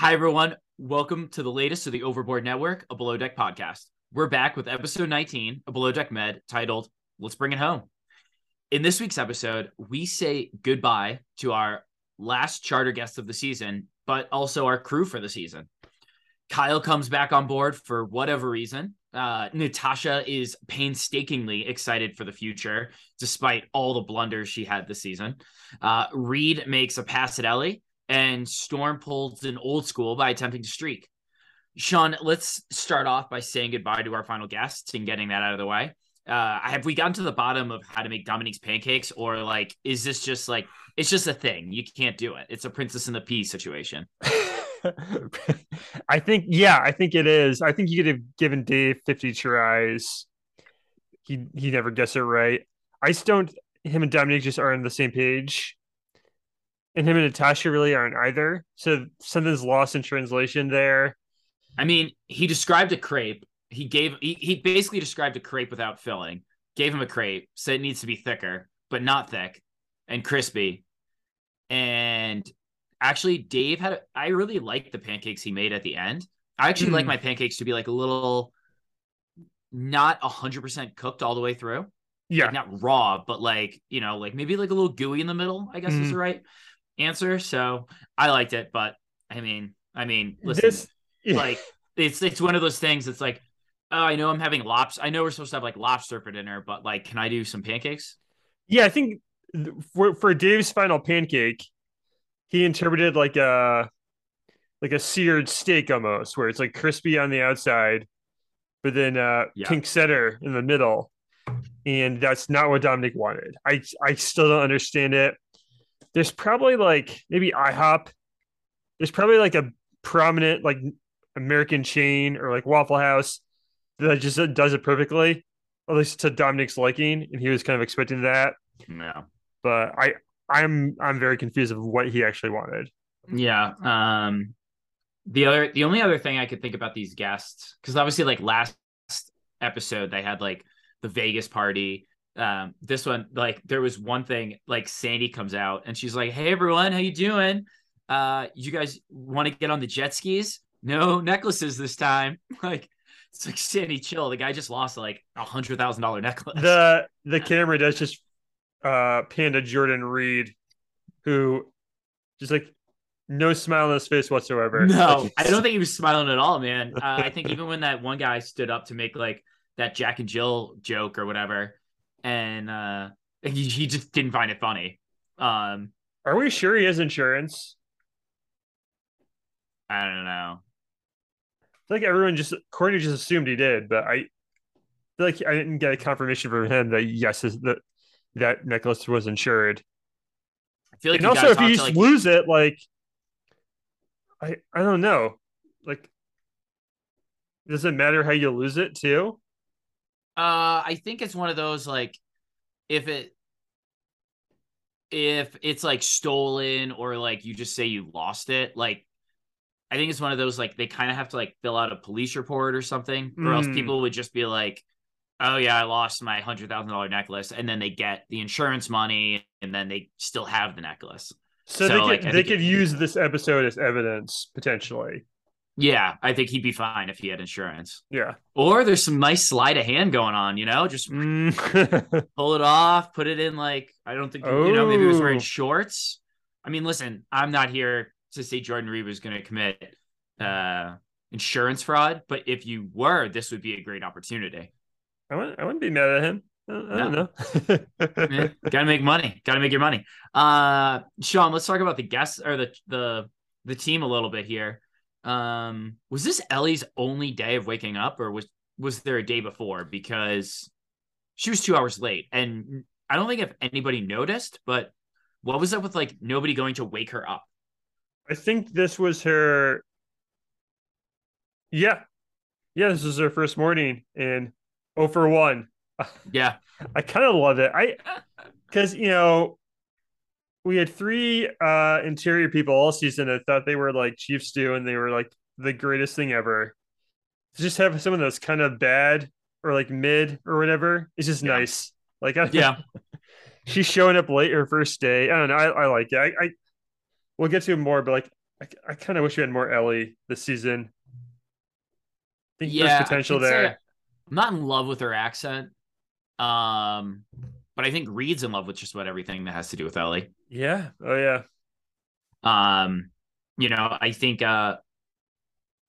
Hi, everyone. Welcome to the latest of the Overboard Network, a Below Deck podcast. We're back with episode 19, a Below Deck Med titled Let's Bring It Home. In this week's episode, we say goodbye to our last charter guest of the season, but also our crew for the season. Kyle comes back on board for whatever reason. Uh, Natasha is painstakingly excited for the future, despite all the blunders she had this season. Uh, Reed makes a pass at Ellie and Storm pulls an old school by attempting to streak. Sean, let's start off by saying goodbye to our final guests and getting that out of the way. Uh, have we gotten to the bottom of how to make Dominique's pancakes, or like, is this just like it's just a thing? You can't do it. It's a princess and the pea situation. I think, yeah, I think it is. I think you could have given Dave 50 tries. He he never gets it right. I just don't. Him and Dominique just aren't on the same page and him and Natasha really aren't either. So something's lost in translation there. I mean, he described a crepe. He gave he, he basically described a crepe without filling. Gave him a crepe, said it needs to be thicker, but not thick and crispy. And actually, Dave had a, I really liked the pancakes he made at the end. I actually mm. like my pancakes to be like a little not a hundred percent cooked all the way through. Yeah. Like not raw, but like, you know, like maybe like a little gooey in the middle, I guess mm. is the right answer. So I liked it, but I mean, I mean, listen, this, yeah. like it's it's one of those things. It's like, oh, I know I'm having lobster. I know we're supposed to have like lobster for dinner, but like, can I do some pancakes? Yeah, I think for for Dave's final pancake, he interpreted like a like a seared steak almost, where it's like crispy on the outside, but then uh yeah. pink center in the middle. And that's not what Dominic wanted. I I still don't understand it there's probably like maybe IHOP. There's probably like a prominent like American chain or like Waffle House that just does it perfectly, at least to Dominic's liking, and he was kind of expecting that. Yeah, but I I'm I'm very confused of what he actually wanted. Yeah. Um. The other the only other thing I could think about these guests because obviously like last episode they had like the Vegas party um this one like there was one thing like sandy comes out and she's like hey everyone how you doing? Uh you guys want to get on the jet skis? No necklaces this time. Like it's like sandy chill the guy just lost like a hundred thousand dollar necklace. The the camera does just uh panda jordan reed who just like no smile on his face whatsoever. No i don't think he was smiling at all man. Uh, i think even when that one guy stood up to make like that jack and jill joke or whatever and uh he, he just didn't find it funny. Um Are we sure he has insurance? I don't know. I feel like everyone just Courtney just assumed he did, but I feel like I didn't get a confirmation from him that yes, that that necklace was insured. I feel like and also if you just like... lose it, like I I don't know, like does it matter how you lose it too? Uh, I think it's one of those like if it if it's like stolen or like you just say you lost it, like I think it's one of those like they kind of have to like fill out a police report or something, or mm. else people would just be like, "Oh yeah, I lost my hundred thousand dollar necklace," and then they get the insurance money, and then they still have the necklace. So, so they could like, they could use this episode as evidence potentially. Yeah, I think he'd be fine if he had insurance. Yeah. Or there's some nice sleight of hand going on, you know, just mm. pull it off, put it in like I don't think oh. you know, maybe he was wearing oh. shorts. I mean, listen, I'm not here to say Jordan Reed was going to commit uh, insurance fraud, but if you were, this would be a great opportunity. I wouldn't, I wouldn't be mad at him. I, don't know. yeah, gotta make money. Gotta make your money. Uh, Sean, let's talk about the guests or the the the team a little bit here. Um, was this Ellie's only day of waking up, or was was there a day before? Because she was two hours late, and I don't think if anybody noticed, but what was up with like nobody going to wake her up? I think this was her. Yeah, yeah, this was her first morning and oh for one. Yeah, I kind of love it. I because you know we had three uh interior people all season that thought they were like Chiefs stew and they were like the greatest thing ever. To just have someone that's kind of bad or like mid or whatever, it's just Yeah. nice. Like I, yeah, she's showing up late her first day. I don't know. I, I like it. I, I we'll get to it more, but like I, I kind of wish we had more Ellie this season. I think yeah. there's potential there. I'm not in love with her accent, um, but I think Reed's in love with just about everything that has to do with Ellie. Yeah. Oh yeah. Um, you know, I think uh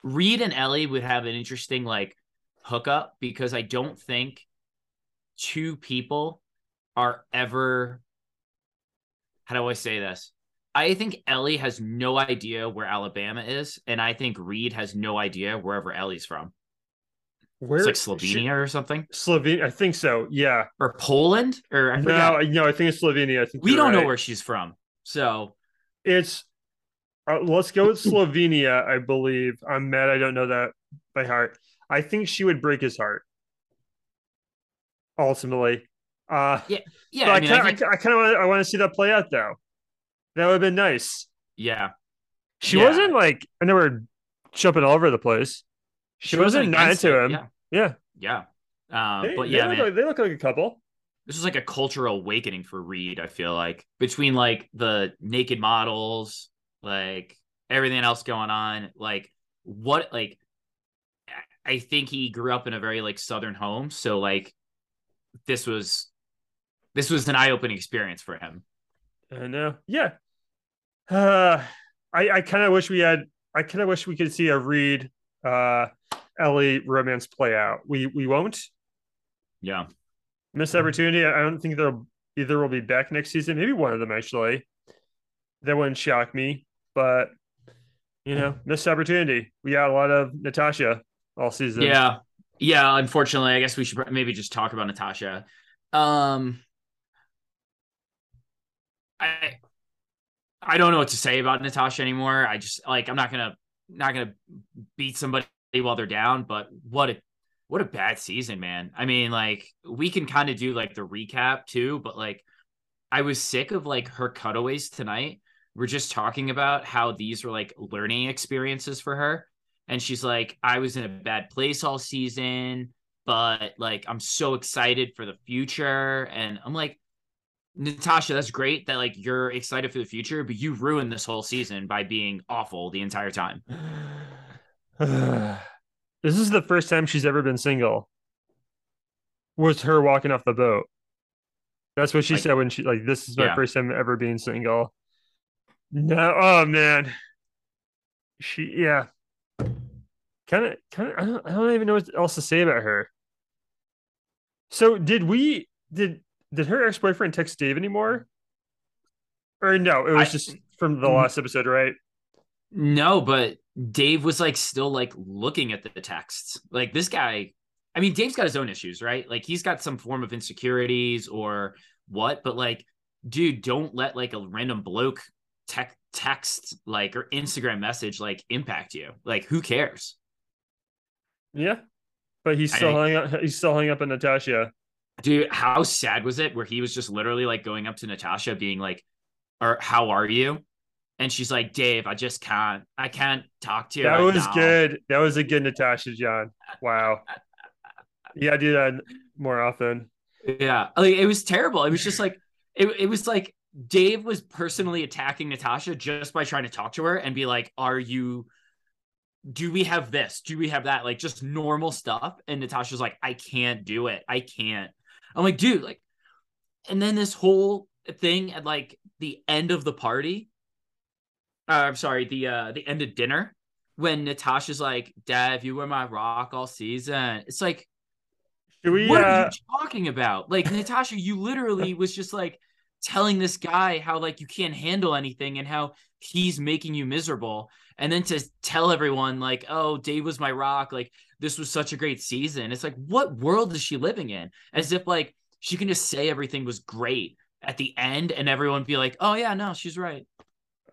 Reed and Ellie would have an interesting like hookup because I don't think two people are ever how do I say this? I think Ellie has no idea where Alabama is, and I think Reed has no idea wherever Ellie's from. Where It's like Slovenia or something, Slovenia. I think so. Yeah. or Poland, or I No, no, I think it's Slovenia. I think we don't know where she's from, so it's. Uh, let's go with Slovenia. I believe. I'm mad. I don't know that by heart. I think she would break his heart. Ultimately, uh, yeah. but I kind I of, I kind of, I want to see that play out though. That would have been nice. yeah, She Yeah. wasn't like I know we're jumping all over the place. She, wasn't, not into it, him. Yeah, Yeah, yeah. Um, They- but they yeah, look man, like, they look like a couple. this was like a cultural awakening for Reed. I feel like between like the naked models, like everything else going on, like what, like I think he grew up in a very like southern home, so like this was this was an eye opening experience for him. I know. Yeah. Uh, I I kind of wish we had. I kind of wish we could see a Reed, uh, Ellie romance play out. We we won't. Yeah, Miss opportunity. I don't think they'll either will be back next season. Maybe one of them actually. That wouldn't shock me, but you know, missed opportunity. We got a lot of Natasha all season. yeah, yeah. Unfortunately, I guess we should maybe just talk about Natasha. Um, I I don't know what to say about Natasha anymore. I just like I'm not gonna not gonna beat somebody while they're down, but what a what a bad season, man. I mean, like we can kind of do like the recap too, but like I was sick of like her cutaways tonight. We're just talking about how these were like learning experiences for her. And she's like, I was in a bad place all season, but like I'm so excited for the future. And I'm like, Natasha, that's great that like you're excited for the future, but you ruined this whole season by being awful the entire time. this is the first time she's ever been single. Was her walking off the boat. That's what she Like- said when she like this is my Yeah. first time ever being single. No, oh man. She yeah. Kind of kind of I don't, I don't even know what else to say about her. So did we did did her ex-boyfriend text Dave anymore? Or no, it was I- just from the Mm. last episode, right? No, but Dave was like still like looking at the texts. Like this guy, I mean, Dave's got his own issues, right? Like he's got some form of insecurities or what, but like, dude, don't let like a random bloke tech text like or Instagram message like impact you. Like, who cares? Yeah. But he's still hung up he's still hung up on Natasha. Dude, how sad was it where he was just literally like going up to Natasha being like, or how are you? And she's like, Dave, I just can't, I can't talk to you. That right was now." good. That was a good Natasha John. Wow. Yeah, do that more often. Yeah, like it was terrible. It was just like it, it was like Dave was personally attacking Natasha just by trying to talk to her and be like, "Are you? Do we have this? Do we have that? Like just normal stuff." And Natasha's like, "I can't do it. I can't." I'm like, dude, like, and then this whole thing at like the end of the party. Uh, I'm sorry, the uh the end of dinner when Natasha's like, "Dev, you were my rock all season." It's like Should we what uh are you talking about? Like Natasha, you literally was just like telling this guy how like you can't handle anything and how he's making you miserable. And then to tell everyone like, oh, Dave was my rock, like this was such a great season. It's like, what world is she living in? As if like she can just say everything was great at the end and everyone be like, "Oh yeah, no, she's right."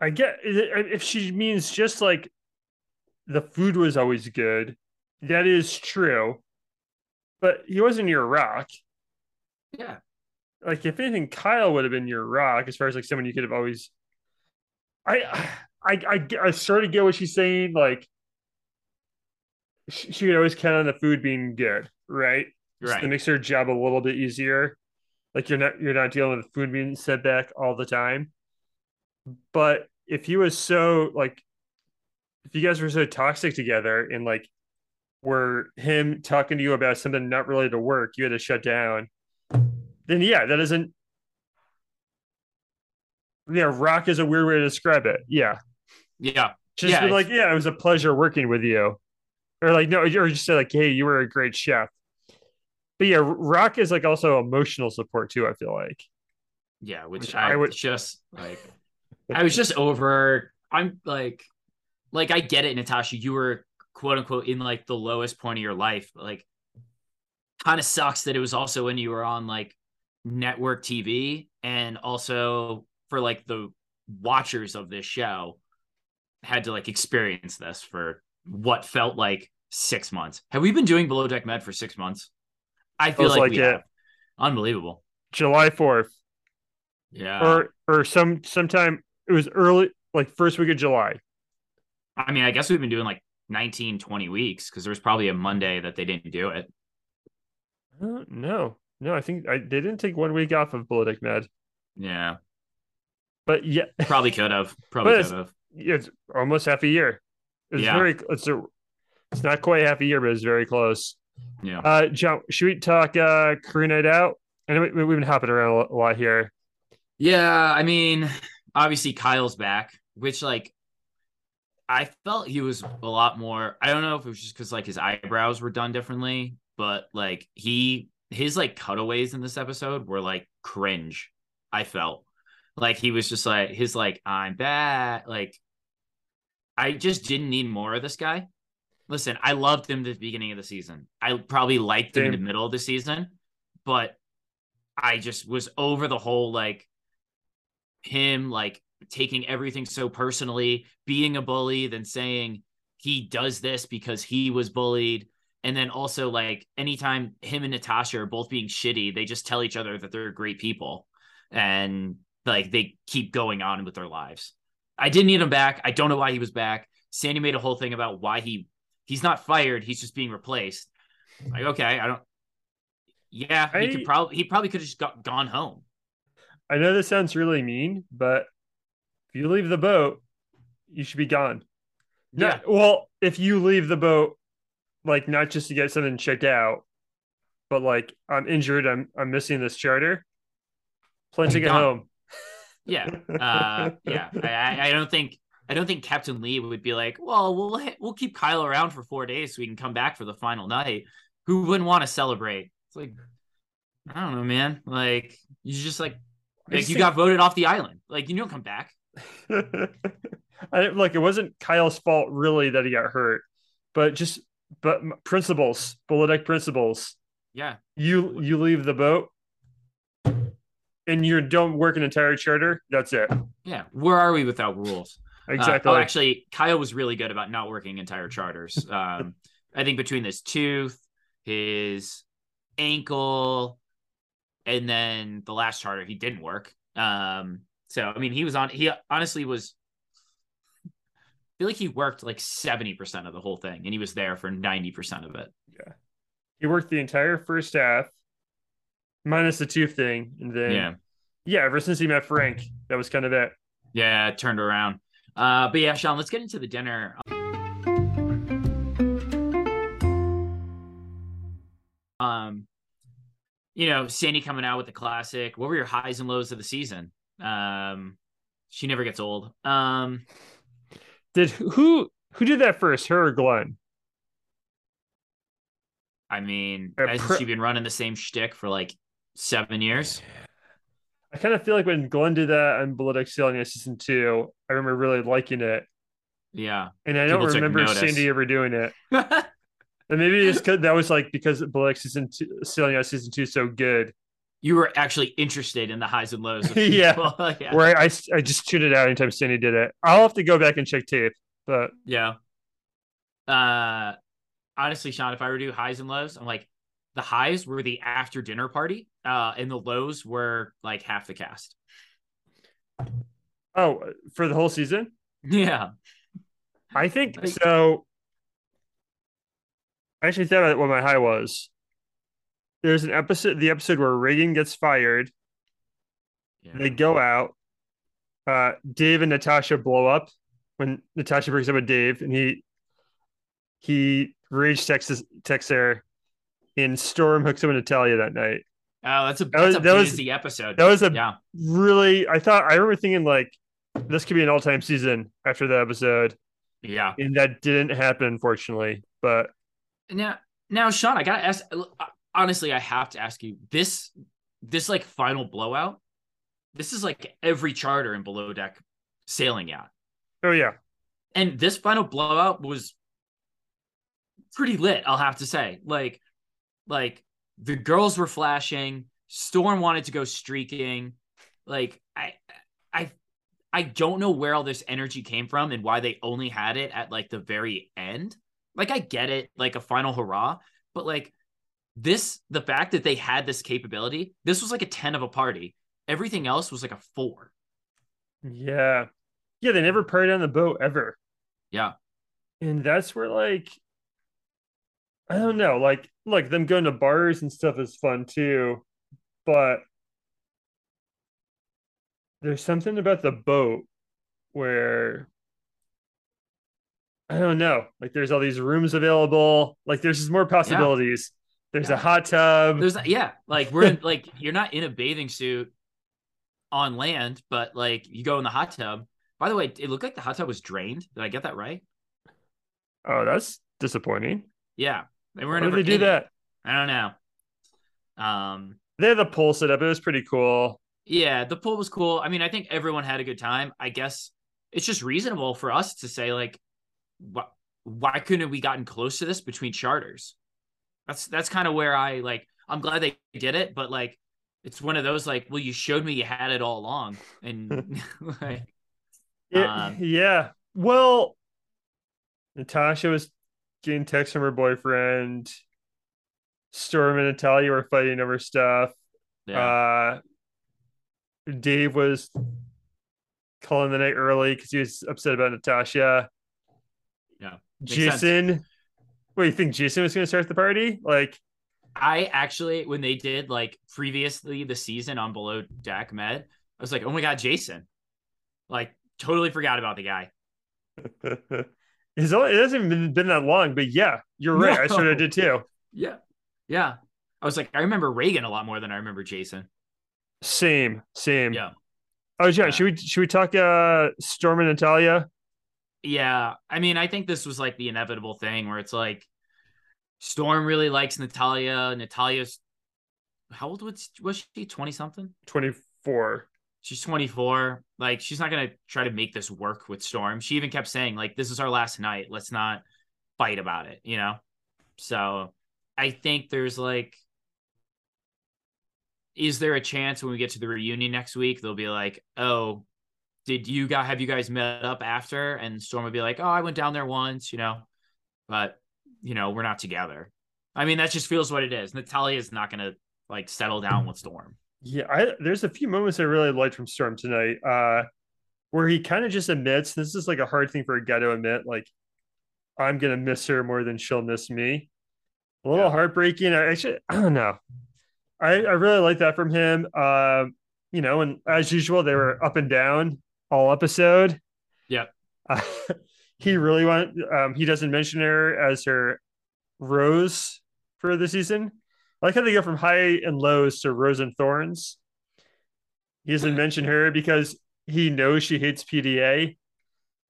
I get if she means just like the food was always good, that is true. But he wasn't your rock. Yeah. Like if anything, Kyle would have been your rock as far as like someone you could have always. I I I, I sort of get what she's saying. Like she, she could always count on the food being good, right? Right. It makes her job a little bit easier. Like you're not you're not dealing with food being set back all the time. But if he was so like if you guys were so toxic together and like were him talking to you about something not related to work, you had to shut down, then yeah, that isn't yeah, rock is a weird way to describe it. Yeah. Yeah. Just Yeah, be like, yeah, it was a pleasure working with you. Or like, no, or just say like, hey, you were a great chef. But yeah, rock is like also emotional support too, I feel like. Yeah, which, Which I, I would- just like I was just over I'm like like I get it, Natasha. You were quote unquote in like the lowest point of your life, but like kind of sucks that it was also when you were on like network TV and also for like the watchers of this show had to like experience this for what felt like six months. Have we been doing Below Deck Med for six months? I feel like, like we it. have. Unbelievable. July 4th. Yeah. or or some sometime it was early like first week of July. I mean, I guess we've been doing like 19, 20 weeks because there was probably a Monday that they didn't do it. Uh, no, no, I think I, they didn't take one week off of Below Deck Med, Yeah. but yeah, Probably could have. Probably But could have. it's almost half a year. It's Yeah. very it's a it's not quite half a year, but it's very close. Yeah. Uh, John, should we talk uh crew night out? And we, we've been hopping around a lot here. Yeah. I mean, obviously Kyle's back, which like I felt he was a lot more. I don't know if it was just because like his eyebrows were done differently, but like he his like cutaways in this episode were like cringe. I felt like he was just like his like I'm back. Like I just didn't need more of this guy. Listen, I loved him at the beginning of the season. I probably liked him in the middle of the season, but I just was over the whole like him like taking everything so personally, being a bully, then saying he does this because he was bullied. And then also like anytime him and Natasha are both being shitty, they just tell each other that they're great people and like they keep going on with their lives. I didn't need him back. I don't know why he was back. Sandy made a whole thing about why he he's not fired, he's just being replaced. Like, okay, I don't yeah, he I- could probably he probably could have just got, gone home. I know this sounds really mean, but if you leave the boat, you should be gone. Yeah. Not, well, if you leave the boat, like not just to get something checked out, but like I'm injured, I'm I'm missing this charter. Get Gone. home. Yeah, uh, yeah. I- I, don't think I don't think Captain Lee would be like, well, we'll we'll keep Kyle around for four days so we can come back for the final night. Who wouldn't want to celebrate? It's like I don't know, man. Like you just like like you got voted off the island. Like you don't come back. I like it wasn't Kyle's fault really that he got hurt, but just but principles, deck principles. Yeah, You you leave the boat, and you don't work an entire charter. That's it. yeah. Where are we without rules? Uh, Exactly. oh, actually, Kyle was really good about not working entire charters. Um, I think between his tooth, his ankle, and then the last charter, he didn't work. Um, so I mean, he was on. He honestly was. I feel like he worked like seventy percent of the whole thing, and he was there for ninety percent of it. Yeah, he worked the entire first half, minus the tooth thing, and then Yeah, yeah. Ever since he met Frank, that was kind of it. yeah, it turned around. Uh, but yeah, Sean, let's get into the dinner. Um, you know, Sandy coming out with the classic. What were your highs and lows of the season? Um, she never gets old. Um, Did who who did that first? Her or Glenn? I mean, Uh, hasn't pre- she been running the same shtick for like seven years? I kind of feel like when Glenn did that on Below Deck Sailing season two, I remember really liking it, Yeah. and I People don't remember. Sandy ever doing it. And maybe it's because that was like because Deck season two, Sailing season two is so good you were actually interested in the highs and lows. Of Yeah. yeah. Where I, I I just tuned it out anytime Sandy did it. I'll have to go back and check tape, but Yeah. Uh honestly, Sean, if I were to do highs and lows, I'm like the highs were the after dinner party, uh, and the lows were like half the cast. oh, for the whole season, Yeah. I think so. I actually thought about what my high was. There's an episode, the episode where Reagan gets fired. Yeah. They go out. Uh, Dave and Natasha blow up when Natasha breaks up with Dave, and he he rage texts texts her, and Storm hooks up with Natalia that night. Oh, that's a was- a that was- busy episode. That was a yeah. really. I thought I remember thinking like this could be an all time season after that episode, Yeah. and that didn't happen, unfortunately. But Now, now, Sean, I gotta ask. Honestly, I have to ask you this. This like final blowout. This is like every charter in below deck sailing yacht, oh yeah, and this final blowout was pretty lit. I'll have to say, like, like the girls were flashing. Storm wanted to go streaking. Like, I, I, I don't know where all this energy came from and why they only had it at like the very end. Like, I get it, like a final hurrah, but like this, the fact that they had this capability, this was like a 10 of a party. Everything else was like a four. yeah, yeah. They never partied on the boat ever. Yeah. and that's where like I don't know, like like them going to bars and stuff is fun too, but there's something about the boat where I don't know, like there's all these rooms available, like there's just more possibilities. There's Yeah. a hot tub. There's yeah, like we're in, like you're not in a bathing suit on land, but like you go in the hot tub. By the way, it looked like the hot tub was drained. Did I get that right? oh, that's disappointing. Yeah, they were Why never did they do it. that? I don't know. Um, They had the pool set up. It was pretty cool. yeah, the pool was cool. I mean, I think everyone had a good time. I guess it's just reasonable for us to say like, why why couldn't we gotten close to this between charters? That's that's kind of where I like. I'm glad they did it, but like, it's one of those like, well, you showed me you had it all along, and like, Yeah, Um, yeah. Well, Natasha was getting texts from her boyfriend. Storm and Natalia were fighting over stuff. yeah, Uh, Dave was calling the night early because he was upset about Natasha. Yeah, makes sense. Jason. What you think? Jason was going to start the party? Like, I actually when they did like previously the season on Below Deck Med, I was like, oh my god, Jason, like totally forgot about the guy. it's only, it hasn't been, been that long, but yeah, you're right. I sort No. of did too. Yeah. Yeah. I was like, I remember Reagan a lot more than I remember Jason. Same, same. Yeah. Oh, John, Yeah. should we should we talk uh Storm and Natalia? Yeah. I mean, I think this was like the inevitable thing where it's like Storm really likes Natalia. Natalia's how old was was she? 20 something? 24. She's 24. Like, she's not gonna try to make this work with Storm. She even kept saying, like, this is our last night. Let's not fight about it, you know? So I think there's like is there a chance when we get to the reunion next week they'll be like, "Oh, did you guys have you guys met up after?" And Storm would be like, "Oh, I went down there once, you know, but you know, we're not together." I mean, that just feels what it is. Natalia is not gonna like settle down with Storm. Yeah, I there's a few moments I really liked from Storm tonight. Uh where he kind of just admits this is like a hard thing for a guy to admit, like I'm gonna miss her more than she'll miss me. A little Yeah. heartbreaking. I actually I don't know. I, I really like that from him. Um, you know, and as usual, they were up and down all episode. Yeah. Uh, he really want um he doesn't mention her as her rose for the season. I like how they go from high and lows to rose and thorns. He doesn't mention her because he knows she hates PDA,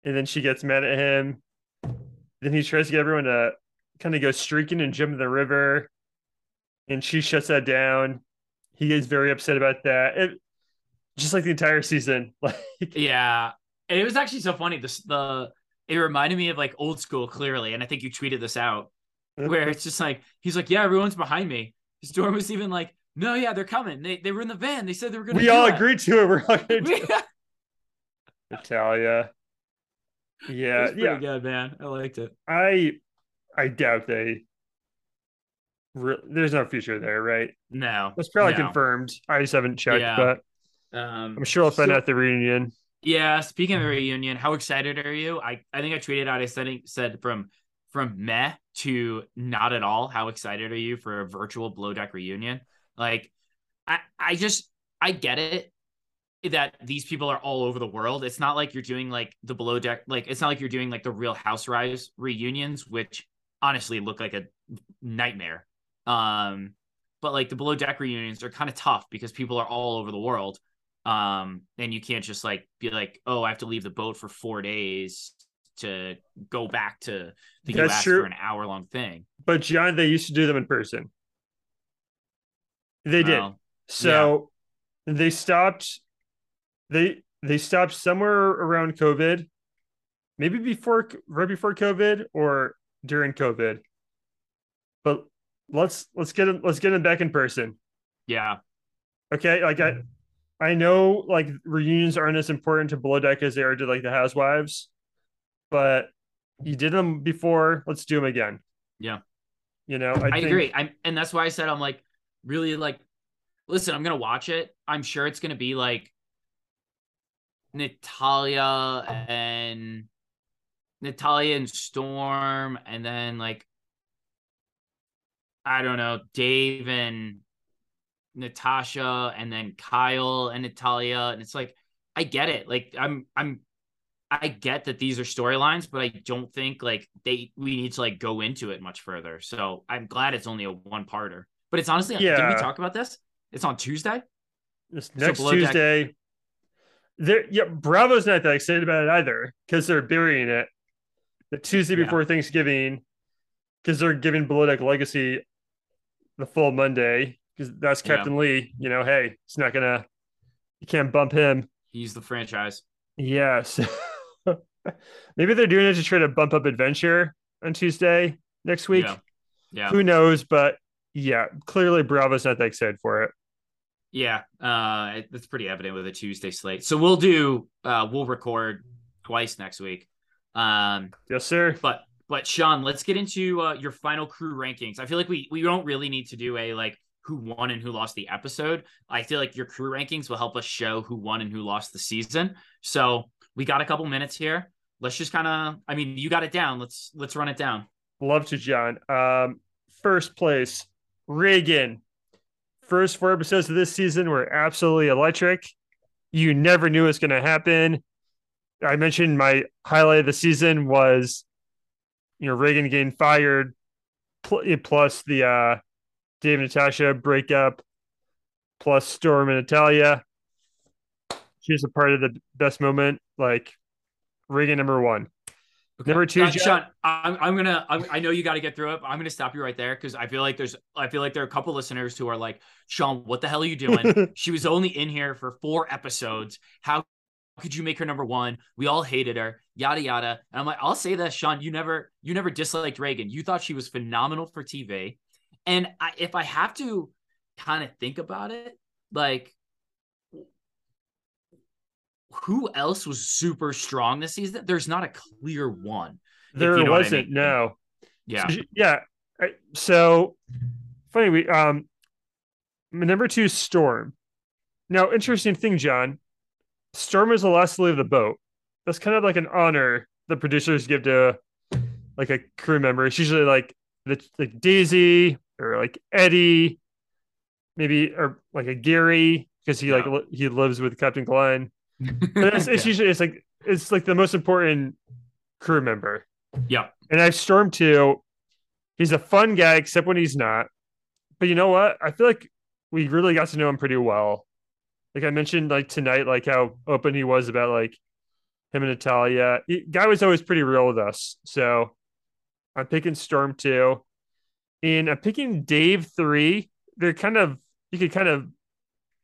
and then she gets mad at him. Then he tries to get everyone to kind of go streaking and jump in the river, and she shuts that down. He is very upset about that. It, just like the entire season. Like Yeah, and it was actually so funny. This the it reminded me of like old school clearly, and I think you tweeted this out where it's just like he's like, yeah, everyone's behind me. Storm was even like, no, yeah, they're coming. They they were in the van. They said they were going to. We all agreed to it. We're all gonna do yeah, Natalia. Yeah, yeah. good, man. I liked it. I I doubt they. Re- There's no future there, right? No, That's probably no. confirmed. I just haven't checked, Yeah. but Um, I'm sure I'll find so- out at the reunion. Yeah, speaking of the reunion, how excited are you? I, I think I tweeted out I said said from from meh to not at all. How excited are you for a virtual Below Deck reunion? Like, I I just I get it that these people are all over the world. It's not like you're doing like the Below Deck, like it's not like you're doing like the Real Housewives reunions, which honestly look like a nightmare. Um, but like the Below Deck reunions are kind of tough because people are all over the world um and you can't just like be like oh i have to leave the boat for four days to go back to the That's us true. for an hour long thing But John, they used to do them in person. They did. Well, So they stopped. They they stopped somewhere around COVID, maybe before right before COVID or during COVID. But let's let's get them let's get them back in person. yeah Okay, like I I know like reunions aren't as important to Below Deck as they are to like the Housewives, but you did them before. Let's do them again. Yeah. You know, i, I, think, agree i'm and that's why i said i'm like really like listen i'm gonna watch it i'm sure it's gonna be like natalia and natalia and storm and then like i don't know dave and natasha and then kyle and natalia and it's like i get it like i'm i'm I get that these are storylines, but I don't think like they we need to like go into it much further. So I'm glad it's only a one parter. But it's honestly, did Yeah. we talk about this? It's on Tuesday. This next Deck- Tuesday. There, yeah, Bravo's not that excited about it either because they're burying it the Tuesday Yeah. before Thanksgiving because they're giving Below Deck Legacy the full Monday because that's Yeah. Captain Lee. You know, hey, it's not gonna, you can't bump him. He's the franchise. Yes. Maybe they're doing it to try to bump up Adventure on Tuesday next week. Yeah. Yeah. Who knows? But yeah, clearly Bravo's not that excited for it. Yeah. Uh it- that's pretty evident with a Tuesday slate. So we'll do uh we'll record twice next week. Um Yes, sir. But but Sean, let's get into uh, your final crew rankings. I feel like we we don't really need to do a like who won and who lost the episode. I feel like your crew rankings will help us show who won and who lost the season. So we got a couple minutes here. Let's just kind of I mean, you got it down. Let's let's run it down. Love to, John. Um, first place, Reagan. First four episodes of this season were absolutely electric. You never knew it was going to happen. I mentioned my highlight of the season was, you know, Reagan getting fired, plus the uh, Dave and Natasha breakup, plus Storm and Natalia. She's a part of the best moment. Like Reagan number one. Number two, John- Sean, I'm, I'm gonna. I'm, I know you got to get through it. But I'm gonna stop you right there because I feel like there's. I feel like there are a couple listeners who are like, Sean, what the hell are you doing? she was only in here for four episodes. How could you make her number one? We all hated her. Yada yada. And I'm like, I'll say this, Sean. You never, you never disliked Reagan. You thought she was phenomenal for TV. And I, if I have to kind of think about it, like. Who else was super strong this season? There's not a clear one. There you know wasn't. mean. No. Yeah. So, yeah. So funny. We um number two Storm. Now, interesting thing, John. Storm is the last to leave the boat. That's kind of like an honor the producers give to like a crew member. It's usually like the like Daisy or like Eddie, maybe or like a Gary because he like Yeah. li- he lives with Captain Glenn. But it's, it's Yeah. usually it's like it's like the most important crew member. Yeah. And I've Storm too. He's a fun guy, except when he's not. But you know what? I feel like we really got to know him pretty well. Like I mentioned, like tonight, like how open he was about like him and Natalia. He, guy was always pretty real with us. So I'm picking Storm two. And I'm picking Dave three. They're kind of you could kind of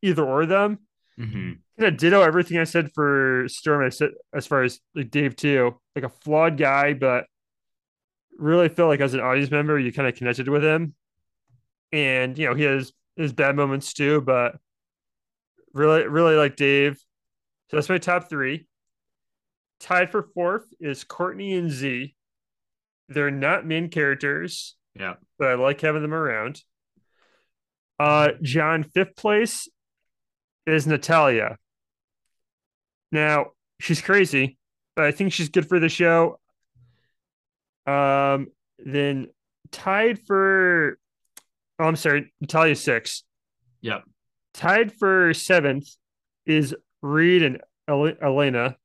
either or them. Mhm. kind of ditto everything I said for Storm. I said as far as like Dave too, like a flawed guy, but really felt like as an audience member, you kind of connected with him. And you know, he has his bad moments too, but really, really like Dave. So that's my top three. Tied for fourth is Courtney and Z. They're not main characters. Yeah. But I like having them around. Uh John, fifth place is Natalia. Now, she's crazy, but I think she's good for the show. Um, then tied for oh, I'm sorry, Natalia six. Yep. Tied for seventh is Reed and Elena.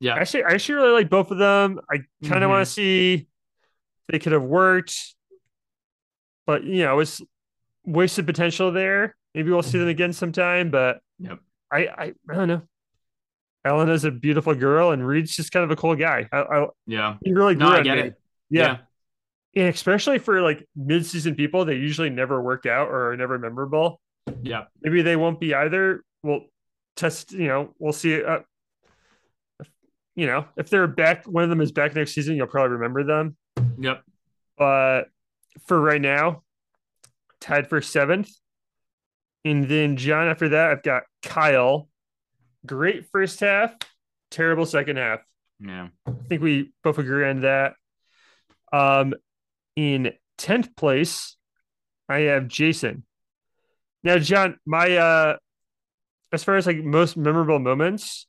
Yeah. Actually, I actually really like both of them. I kind of Mhm. want to see they could have worked, but you know, it's wasted potential there. Maybe we'll see them again sometime, but Yep. I, I, I don't know. Elena's a beautiful girl, and Reed's just kind of a cool guy. I, I Yeah. he really grew No, I get it. Yeah. And especially for like mid-season people, they usually never work out or are never memorable. Yeah. Maybe they won't be either. We'll test. You know, we'll see. Uh, you know, if they're back, one of them is back next season, you'll probably remember them. Yep. But for right now, tied for seventh. And then John, after that, I've got Kyle. Great first half, terrible second half. Yeah. I think we both agree on that. Um, in tenth place, I have Jason. Now, John, my uh, as far as like most memorable moments,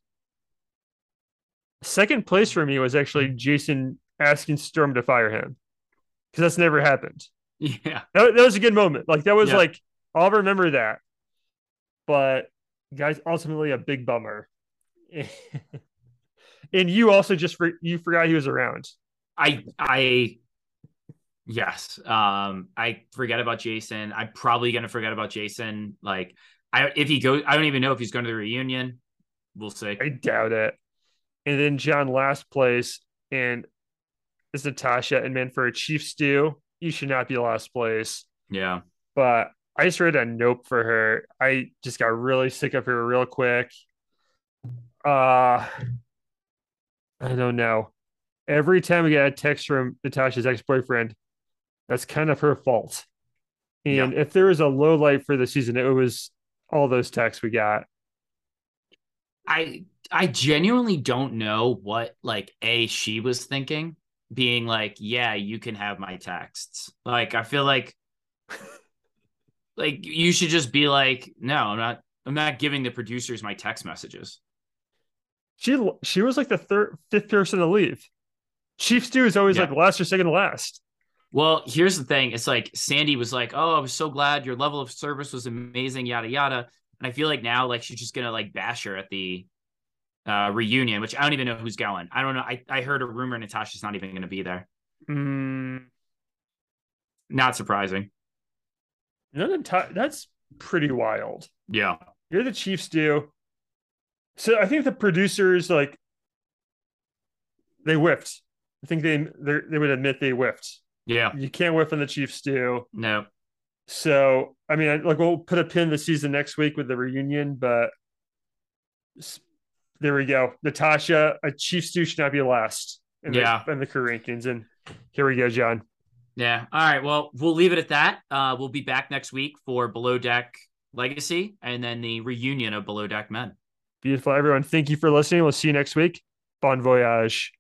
second place for me was actually Jason asking Storm to fire him because that's never happened. Yeah. That, that was a good moment. Like that was Yeah. like I'll remember that. But guys, ultimately a big bummer. and you also just for, you forgot he was around. I I yes. Um I forget about Jason. I'm probably gonna forget about Jason. Like I if he goes I don't even know if he's going to the reunion. We'll see. I doubt it. And then John last place and is Natasha and man for a chief stew. You should not be last place. Yeah. But I just read a nope for her. I just got really sick of her real quick. Uh I don't know. Every time we get a text from Natasha's ex-boyfriend, that's kind of her fault. And if there was a low light for the season, it was all those texts we got. I I genuinely don't know what like a she was thinking being like yeah you can have my texts like I feel like like you should just be like no I'm not I'm not giving the producers my text messages She she was like the third fifth person to leave. Chief Stew is always Yeah. like last or second to last. well here's the thing it's like Sandy was like oh I was so glad your level of service was amazing yada yada and I feel like now like she's just gonna like bash her at the uh reunion which I don't even know who's going I don't know I, I heard a rumor Natasha's not even gonna be there Mm, not surprising none of ti- that's pretty wild. yeah You're the Chief Stew. So I think the producers like they whiffed. I think they they they would admit they whiffed. yeah You can't whiff on the Chief Stew. no So I mean, like we'll put a pin in the season next week with the reunion, but there we go. Natasha, a Chief Stew should not be last in Yeah. the in the crew rankings, and here we go, John. Yeah. All right. Well, we'll leave it at that. Uh, we'll be back next week for Below Deck Legacy and then the reunion of Below Deck Med. Beautiful, everyone. Thank you for listening. We'll see you next week. Bon voyage.